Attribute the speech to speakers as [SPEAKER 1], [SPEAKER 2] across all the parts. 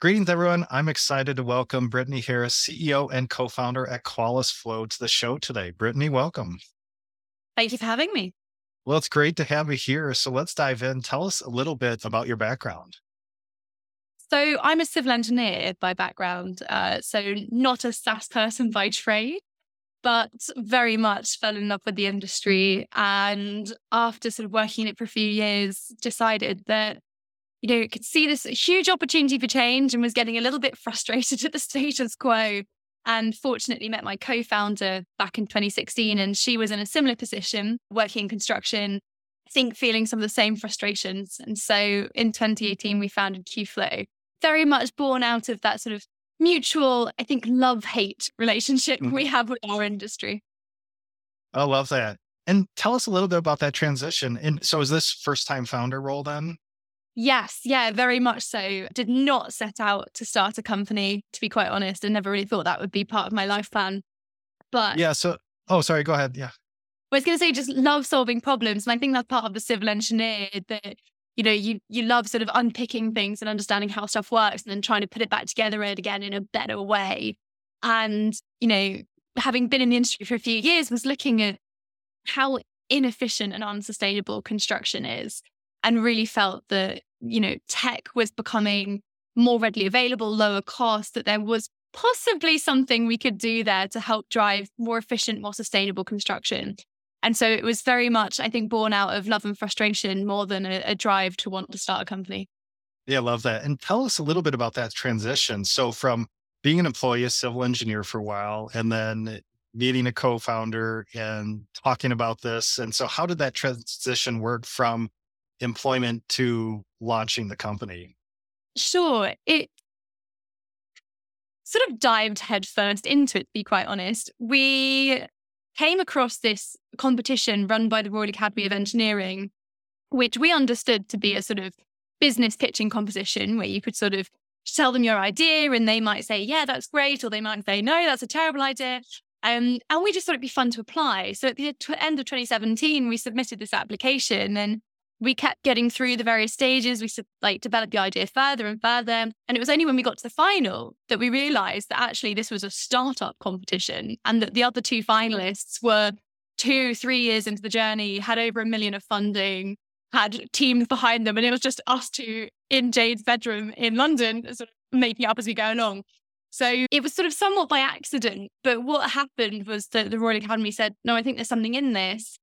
[SPEAKER 1] Greetings, everyone. I'm excited to welcome Brittany Harris, CEO and co founder at Qualis Flow, to the show today. Brittany, welcome.
[SPEAKER 2] Thank you for having me.
[SPEAKER 1] Well, it's great to have you here. So let's dive in. Tell us a little bit about your background.
[SPEAKER 2] So, I'm a civil engineer by background. Uh, so, not a SaaS person by trade, but very much fell in love with the industry. And after sort of working in it for a few years, decided that you know, could see this huge opportunity for change and was getting a little bit frustrated at the status quo. And fortunately, met my co founder back in 2016, and she was in a similar position working in construction, I think feeling some of the same frustrations. And so in 2018, we founded QFlow, very much born out of that sort of mutual, I think, love hate relationship mm-hmm. we have with our industry.
[SPEAKER 1] I love that. And tell us a little bit about that transition. And so, is this first time founder role then?
[SPEAKER 2] Yes, yeah, very much so. Did not set out to start a company, to be quite honest, and never really thought that would be part of my life plan. But
[SPEAKER 1] yeah, so oh, sorry, go ahead. Yeah.
[SPEAKER 2] I was going to say, just love solving problems, and I think that's part of the civil engineer that you know you you love sort of unpicking things and understanding how stuff works, and then trying to put it back together again in a better way. And you know, having been in the industry for a few years, was looking at how inefficient and unsustainable construction is and really felt that you know, tech was becoming more readily available, lower cost, that there was possibly something we could do there to help drive more efficient, more sustainable construction. And so it was very much, I think, born out of love and frustration more than a, a drive to want to start a company.
[SPEAKER 1] Yeah, I love that. And tell us a little bit about that transition. So, from being an employee, a civil engineer for a while, and then meeting a co founder and talking about this. And so, how did that transition work from employment to launching the company?
[SPEAKER 2] Sure. It sort of dived headfirst into it, to be quite honest. We came across this competition run by the Royal Academy of Engineering, which we understood to be a sort of business pitching competition where you could sort of tell them your idea and they might say, yeah, that's great. Or they might say, no, that's a terrible idea. Um, and we just thought it'd be fun to apply. So at the end of 2017, we submitted this application and we kept getting through the various stages. We like developed the idea further and further. And it was only when we got to the final that we realized that actually this was a startup competition and that the other two finalists were two, three years into the journey, had over a million of funding, had teams behind them. And it was just us two in Jade's bedroom in London, sort of making up as we go along. So it was sort of somewhat by accident. But what happened was that the Royal Academy said, no, I think there's something in this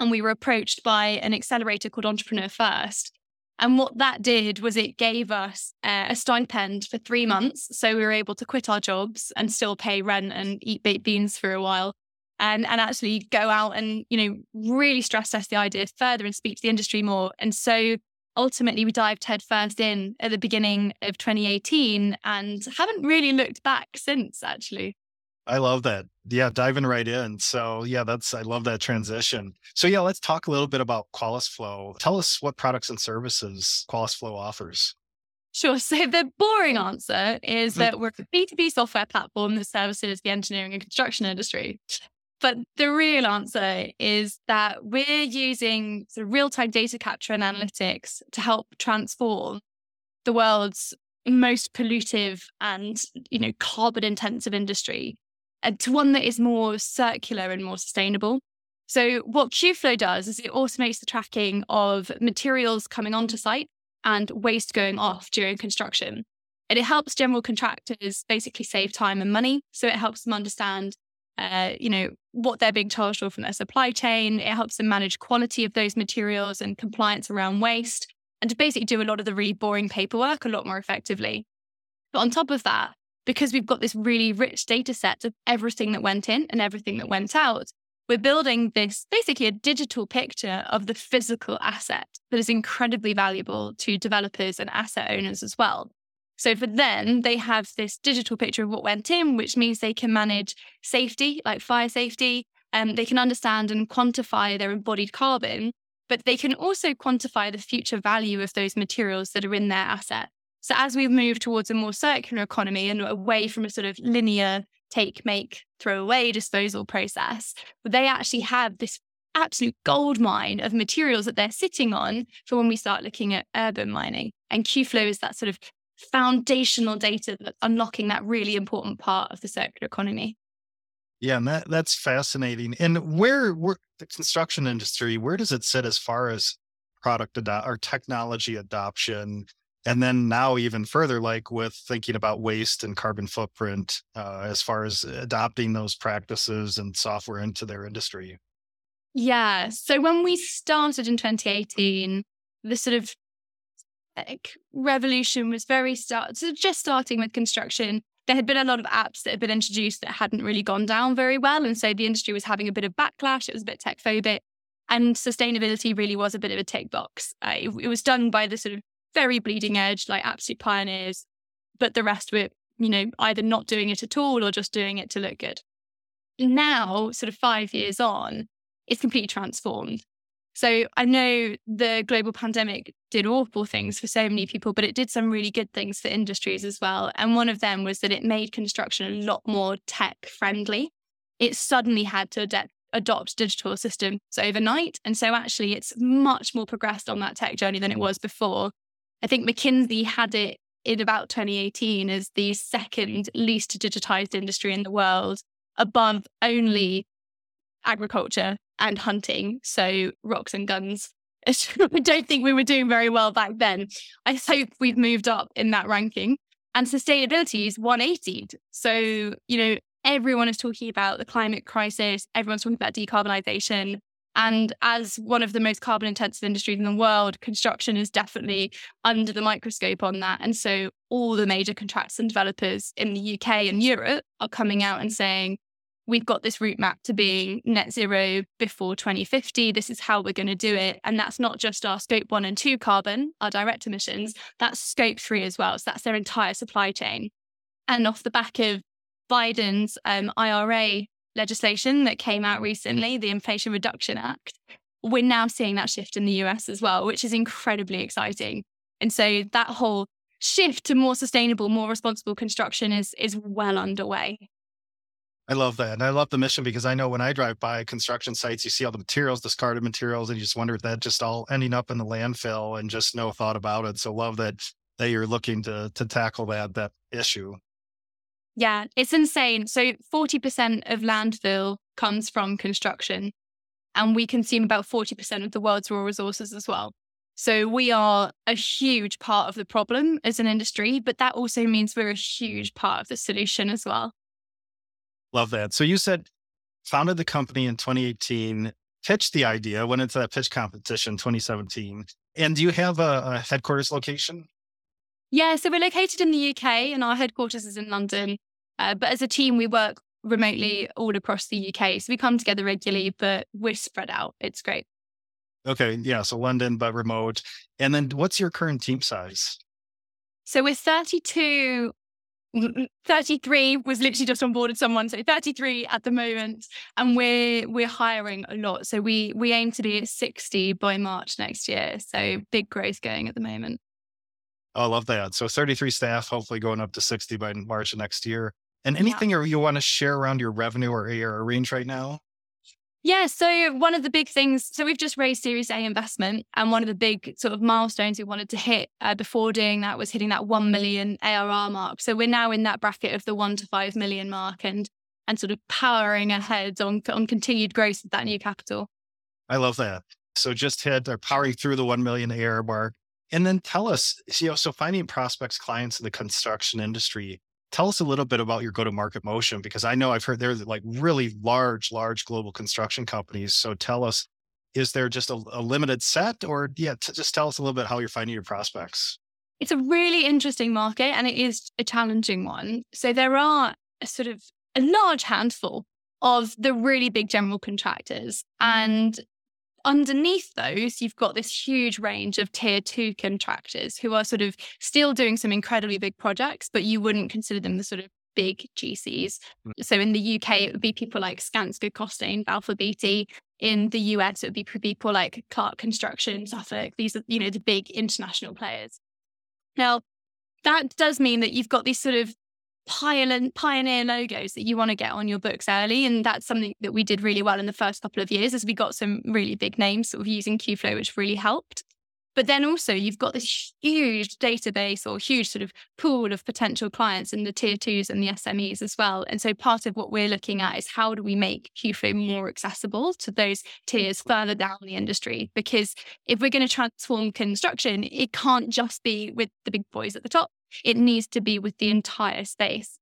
[SPEAKER 2] and we were approached by an accelerator called Entrepreneur First. And what that did was it gave us uh, a stipend for three months. So we were able to quit our jobs and still pay rent and eat baked beans for a while. And, and actually go out and, you know, really stress test the idea further and speak to the industry more. And so ultimately we dived headfirst in at the beginning of 2018 and haven't really looked back since actually.
[SPEAKER 1] I love that. Yeah, diving right in. So yeah, that's I love that transition. So yeah, let's talk a little bit about Qualis Flow. Tell us what products and services Qualis Flow offers.
[SPEAKER 2] Sure. So the boring answer is mm-hmm. that we're a B2B software platform that services the engineering and construction industry. But the real answer is that we're using sort of real-time data capture and analytics to help transform the world's most pollutive and you know carbon intensive industry to one that is more circular and more sustainable. So, what QFlow does is it automates the tracking of materials coming onto site and waste going off during construction. And it helps general contractors basically save time and money. So, it helps them understand, uh, you know, what they're being charged for from their supply chain. It helps them manage quality of those materials and compliance around waste, and to basically do a lot of the really boring paperwork a lot more effectively. But on top of that, because we've got this really rich data set of everything that went in and everything that went out, we're building this basically a digital picture of the physical asset that is incredibly valuable to developers and asset owners as well. So for them, they have this digital picture of what went in, which means they can manage safety, like fire safety. Um, they can understand and quantify their embodied carbon, but they can also quantify the future value of those materials that are in their asset. So as we move towards a more circular economy and away from a sort of linear take, make, throw away disposal process, they actually have this absolute gold mine of materials that they're sitting on for when we start looking at urban mining. And QFlow is that sort of foundational data that's unlocking that really important part of the circular economy.
[SPEAKER 1] Yeah, and that that's fascinating. And where where the construction industry, where does it sit as far as product ado- or technology adoption? And then now even further, like with thinking about waste and carbon footprint, uh, as far as adopting those practices and software into their industry.
[SPEAKER 2] Yeah. So when we started in 2018, the sort of revolution was very start so just starting with construction there had been a lot of apps that had been introduced that hadn't really gone down very well. And so the industry was having a bit of backlash. It was a bit tech phobic. And sustainability really was a bit of a tick box. Uh, it, it was done by the sort of very bleeding edge, like absolute pioneers, but the rest were, you know, either not doing it at all or just doing it to look good. Now, sort of five years on, it's completely transformed. So I know the global pandemic did awful things for so many people, but it did some really good things for industries as well. And one of them was that it made construction a lot more tech friendly. It suddenly had to adapt, adopt digital systems overnight. And so actually it's much more progressed on that tech journey than it was before. I think McKinsey had it in about 2018 as the second least digitized industry in the world, above only agriculture and hunting. So rocks and guns. I don't think we were doing very well back then. I hope we've moved up in that ranking. And sustainability is 180. So, you know, everyone is talking about the climate crisis, everyone's talking about decarbonization. And as one of the most carbon intensive industries in the world, construction is definitely under the microscope on that. And so all the major contractors and developers in the UK and Europe are coming out and saying, we've got this route map to being net zero before 2050. This is how we're going to do it. And that's not just our scope one and two carbon, our direct emissions, that's scope three as well. So that's their entire supply chain. And off the back of Biden's um, IRA legislation that came out mm-hmm. recently, the Inflation Reduction Act, we're now seeing that shift in the US as well, which is incredibly exciting. And so that whole shift to more sustainable, more responsible construction is is well underway.
[SPEAKER 1] I love that. And I love the mission because I know when I drive by construction sites, you see all the materials, discarded materials, and you just wonder if that just all ending up in the landfill and just no thought about it. So love that that you're looking to to tackle that that issue.
[SPEAKER 2] Yeah, it's insane. So 40% of landfill comes from construction, and we consume about 40% of the world's raw resources as well. So we are a huge part of the problem as an industry, but that also means we're a huge part of the solution as well.
[SPEAKER 1] Love that. So you said founded the company in 2018, pitched the idea, went into that pitch competition 2017. And do you have a, a headquarters location?
[SPEAKER 2] Yeah, so we're located in the UK and our headquarters is in London. Uh, but as a team, we work remotely all across the UK. So we come together regularly, but we're spread out. It's great.
[SPEAKER 1] Okay. Yeah. So London, but remote. And then what's your current team size?
[SPEAKER 2] So we're 32 33 was literally just onboarded someone so 33 at the moment and we're we're hiring a lot so we we aim to be at 60 by march next year so big growth going at the moment
[SPEAKER 1] i love that so 33 staff hopefully going up to 60 by march of next year and anything yeah. you want to share around your revenue or ARR range right now
[SPEAKER 2] yeah. So one of the big things, so we've just raised Series A investment, and one of the big sort of milestones we wanted to hit uh, before doing that was hitting that one million ARR mark. So we're now in that bracket of the one to five million mark, and and sort of powering ahead on on continued growth of that new capital.
[SPEAKER 1] I love that. So just hit or powering through the one million ARR mark, and then tell us, you know, so finding prospects, clients in the construction industry tell us a little bit about your go to market motion because I know I've heard they're like really large, large global construction companies. So tell us, is there just a, a limited set or yeah, t- just tell us a little bit how you're finding your prospects?
[SPEAKER 2] It's a really interesting market and it is a challenging one. So there are a sort of a large handful of the really big general contractors mm-hmm. and underneath those, you've got this huge range of tier two contractors who are sort of still doing some incredibly big projects, but you wouldn't consider them the sort of big GCs. Mm. So in the UK, it would be people like Skanska, Costain, Balfour Beatty. In the US, it would be people like Clark Construction, Suffolk. These are, you know, the big international players. Now, that does mean that you've got these sort of pioneer logos that you want to get on your books early. And that's something that we did really well in the first couple of years as we got some really big names sort of using Qflow, which really helped. But then also you've got this huge database or huge sort of pool of potential clients in the tier twos and the SMEs as well. And so part of what we're looking at is how do we make Qflow more accessible to those tiers further down the industry? Because if we're going to transform construction, it can't just be with the big boys at the top. It needs to be with the entire space.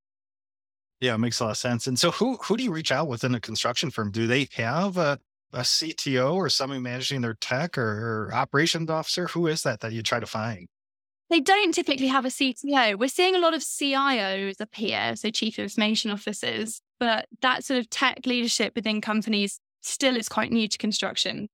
[SPEAKER 1] Yeah, it makes a lot of sense. And so who who do you reach out within a construction firm? Do they have a, a CTO or somebody managing their tech or, or operations officer? Who is that that you try to find?
[SPEAKER 2] They don't typically have a CTO. We're seeing a lot of CIOs appear, so chief information officers, but that sort of tech leadership within companies still is quite new to construction.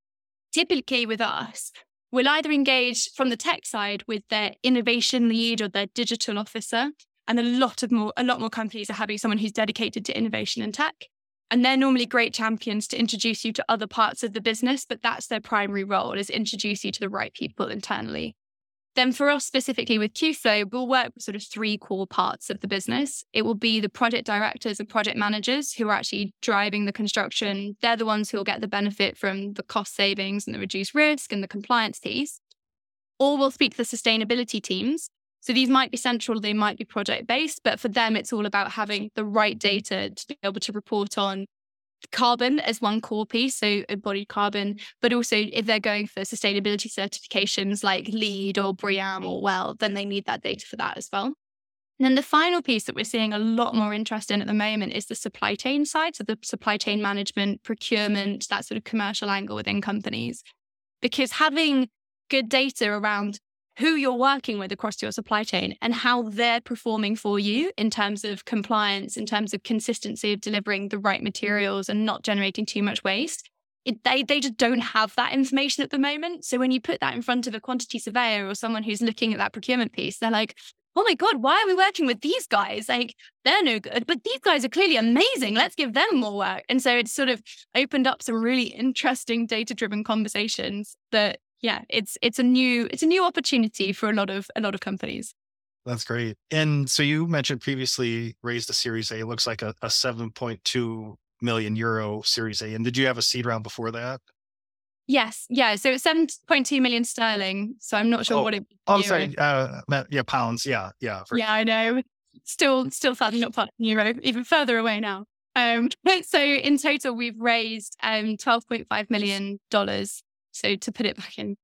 [SPEAKER 2] Typically with us, we'll either engage from the tech side with their innovation lead or their digital officer, and a lot of more, a lot more companies are having someone who's dedicated to innovation and tech. And they're normally great champions to introduce you to other parts of the business, but that's their primary role is introduce you to the right people internally. Then for us specifically with Qflow, we'll work with sort of three core parts of the business. It will be the project directors and project managers who are actually driving the construction. They're the ones who will get the benefit from the cost savings and the reduced risk and the compliance piece. Or we'll speak to the sustainability teams so these might be central, they might be project based, but for them, it's all about having the right data to be able to report on carbon as one core piece, so embodied carbon, but also if they're going for sustainability certifications like LEED or BREEAM or WELL, then they need that data for that as well. And then the final piece that we're seeing a lot more interest in at the moment is the supply chain side. So the supply chain management, procurement, that sort of commercial angle within companies. Because having good data around who you're working with across your supply chain and how they're performing for you in terms of compliance, in terms of consistency of delivering the right materials and not generating too much waste. It, they they just don't have that information at the moment. So when you put that in front of a quantity surveyor or someone who's looking at that procurement piece, they're like, "Oh my god, why are we working with these guys? Like they're no good, but these guys are clearly amazing. Let's give them more work." And so it's sort of opened up some really interesting data driven conversations that yeah, it's it's a new it's a new opportunity for a lot of a lot of companies.
[SPEAKER 1] That's great. And so you mentioned previously raised a Series A. It looks like a, a 7.2 million euro Series A. And did you have a seed round before that?
[SPEAKER 2] Yes. Yeah. So it's 7.2 million sterling. So I'm not sure
[SPEAKER 1] oh,
[SPEAKER 2] what it.
[SPEAKER 1] Oh, sorry. Uh, yeah, pounds. Yeah. Yeah.
[SPEAKER 2] For... Yeah, I know. Still, still sadly not part euro, even further away now. Um, so in total, we've raised um, 12.5 million dollars so to put it back in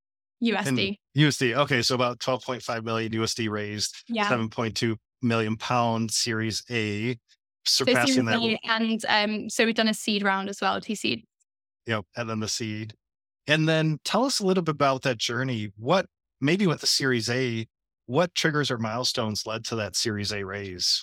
[SPEAKER 2] USD.
[SPEAKER 1] In USD. Okay. So about 12.5 million USD raised, yeah. 7.2 million pound series A, surpassing so that.
[SPEAKER 2] and um, so we've done a seed round as well, T seed.
[SPEAKER 1] Yep. And then the seed. And then tell us a little bit about that journey. What, maybe with the series A, what triggers or milestones led to that series A raise?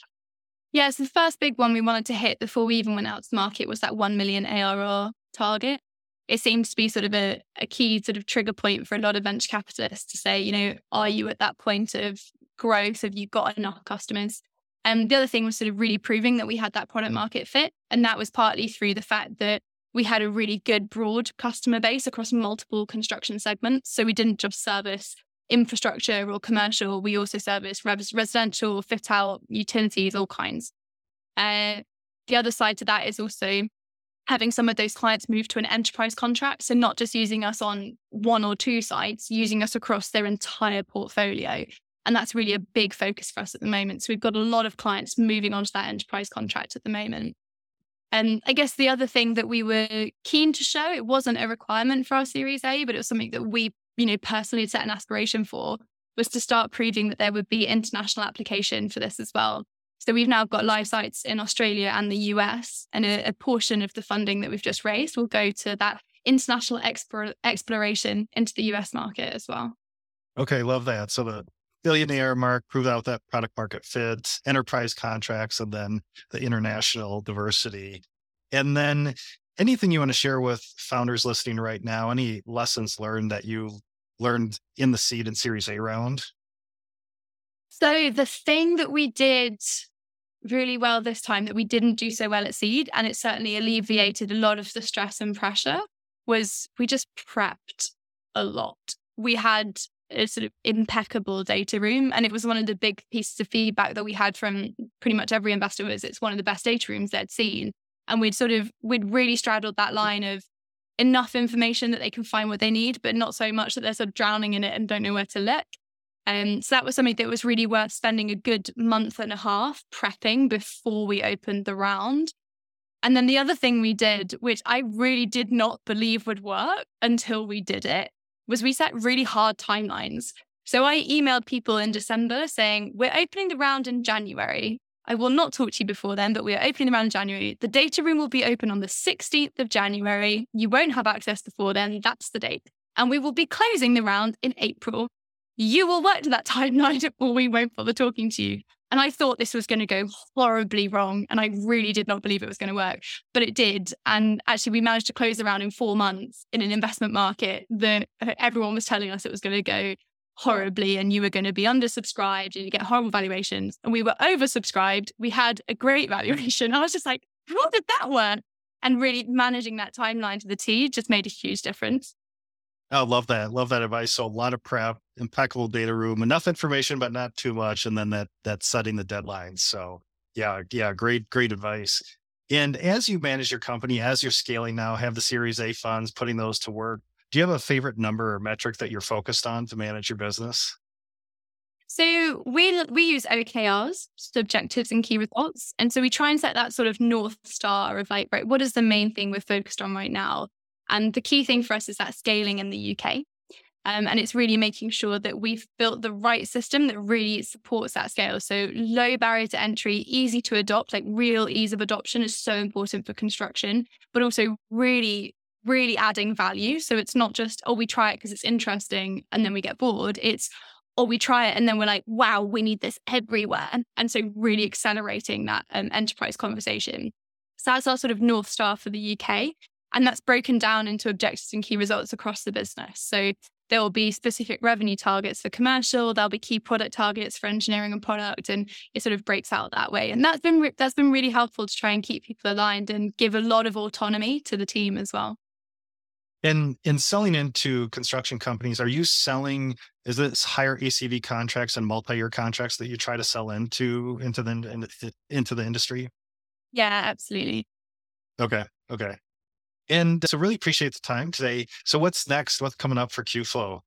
[SPEAKER 2] Yeah, so the first big one we wanted to hit before we even went out to market was that 1 million ARR target it seems to be sort of a, a key sort of trigger point for a lot of venture capitalists to say, you know, are you at that point of growth? Have you got enough customers? And the other thing was sort of really proving that we had that product market fit. And that was partly through the fact that we had a really good broad customer base across multiple construction segments. So we didn't just service infrastructure or commercial, we also service res- residential, fit out, utilities, all kinds. Uh, the other side to that is also having some of those clients move to an enterprise contract. So not just using us on one or two sites, using us across their entire portfolio. And that's really a big focus for us at the moment. So we've got a lot of clients moving on to that enterprise contract at the moment. And I guess the other thing that we were keen to show, it wasn't a requirement for our Series A, but it was something that we, you know, personally set an aspiration for, was to start proving that there would be international application for this as well. So we've now got live sites in Australia and the US, and a, a portion of the funding that we've just raised will go to that international exploration into the US market as well.
[SPEAKER 1] Okay, love that. So the billionaire mark proved out that product market fit, enterprise contracts, and then the international diversity. And then anything you want to share with founders listening right now, any lessons learned that you learned in the seed and series A round?
[SPEAKER 2] So the thing that we did really well this time that we didn't do so well at seed and it certainly alleviated a lot of the stress and pressure was we just prepped a lot we had a sort of impeccable data room and it was one of the big pieces of feedback that we had from pretty much every investor was it's one of the best data rooms they'd seen and we'd sort of we'd really straddled that line of enough information that they can find what they need, but not so much that they're sort of drowning in it and don't know where to look. Um, so that was something that was really worth spending a good month and a half prepping before we opened the round. And then the other thing we did, which I really did not believe would work until we did it, was we set really hard timelines. So I emailed people in December saying, We're opening the round in January. I will not talk to you before then, but we are opening the round in January. The data room will be open on the 16th of January. You won't have access before then. That's the date. And we will be closing the round in April you will work to that timeline or we won't bother talking to you. And I thought this was going to go horribly wrong. And I really did not believe it was going to work, but it did. And actually, we managed to close around in four months in an investment market that uh, everyone was telling us it was going to go horribly and you were going to be undersubscribed and you get horrible valuations. And we were oversubscribed. We had a great valuation. I was just like, how did that work? And really managing that timeline to the T just made a huge difference.
[SPEAKER 1] I love that. Love that advice. So a lot of prep, impeccable data room, enough information, but not too much. And then that that setting the deadlines. So yeah, yeah, great, great advice. And as you manage your company, as you're scaling now, have the Series A funds, putting those to work. Do you have a favorite number or metric that you're focused on to manage your business?
[SPEAKER 2] So we we use OKRs, objectives and key results, and so we try and set that sort of north star of like, right, what is the main thing we're focused on right now? And the key thing for us is that scaling in the UK. Um, and it's really making sure that we've built the right system that really supports that scale. So low barrier to entry, easy to adopt, like real ease of adoption is so important for construction, but also really, really adding value. So it's not just, oh, we try it because it's interesting and then we get bored. It's, or oh, we try it and then we're like, wow, we need this everywhere. And so really accelerating that um, enterprise conversation. So that's our sort of North Star for the UK. And that's broken down into objectives and key results across the business. So there will be specific revenue targets for commercial, there'll be key product targets for engineering and product, and it sort of breaks out that way. And that's been re- that's been really helpful to try and keep people aligned and give a lot of autonomy to the team as well.
[SPEAKER 1] And in selling into construction companies, are you selling? Is this higher ACV contracts and multi-year contracts that you try to sell into into the into the industry?
[SPEAKER 2] Yeah, absolutely.
[SPEAKER 1] Okay. Okay. And so really appreciate the time today. So what's next? What's coming up for QFlow?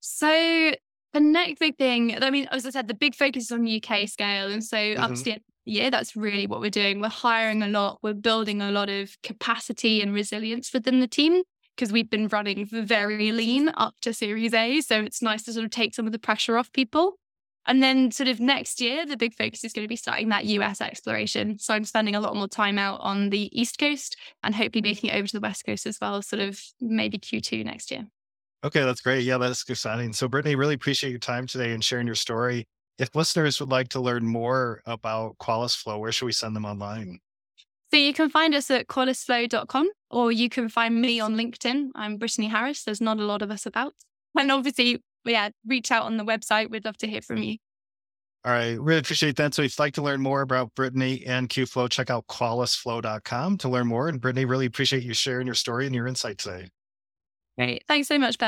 [SPEAKER 2] So the next big thing, I mean, as I said, the big focus is on UK scale. And so mm-hmm. up to the end of the year, that's really what we're doing. We're hiring a lot. We're building a lot of capacity and resilience within the team because we've been running very lean up to Series A. So it's nice to sort of take some of the pressure off people. And then, sort of next year, the big focus is going to be starting that US exploration. So, I'm spending a lot more time out on the East Coast and hopefully making it over to the West Coast as well, sort of maybe Q2 next year.
[SPEAKER 1] Okay, that's great. Yeah, that's exciting. So, Brittany, really appreciate your time today and sharing your story. If listeners would like to learn more about Qualis Flow, where should we send them online?
[SPEAKER 2] So you can find us at qualisflow.com or you can find me on LinkedIn. I'm Brittany Harris. There's not a lot of us about. And obviously, yeah, reach out on the website. We'd love to hear from you.
[SPEAKER 1] All right. Really appreciate that. So if you'd like to learn more about Brittany and QFlow, check out qualisflow.com to learn more. And Brittany, really appreciate you sharing your story and your insight today.
[SPEAKER 2] Great. Thanks so much, Ben.